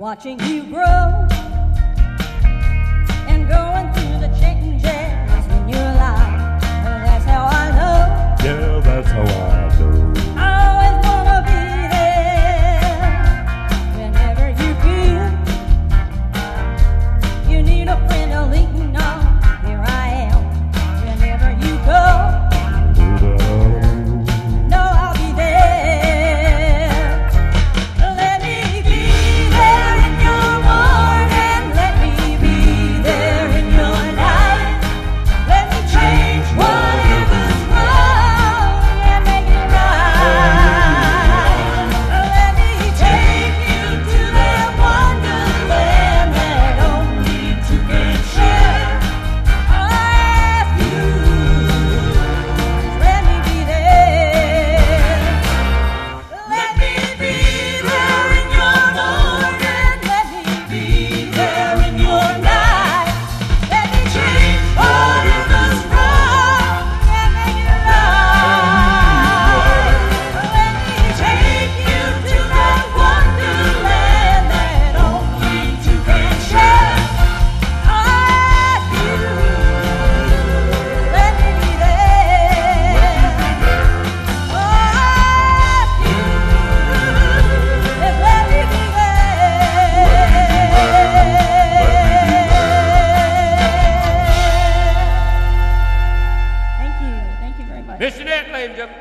watching you grow and going through the changes in your life. That's how I know. Yeah, that's how I. Neyesini eklayayım canım?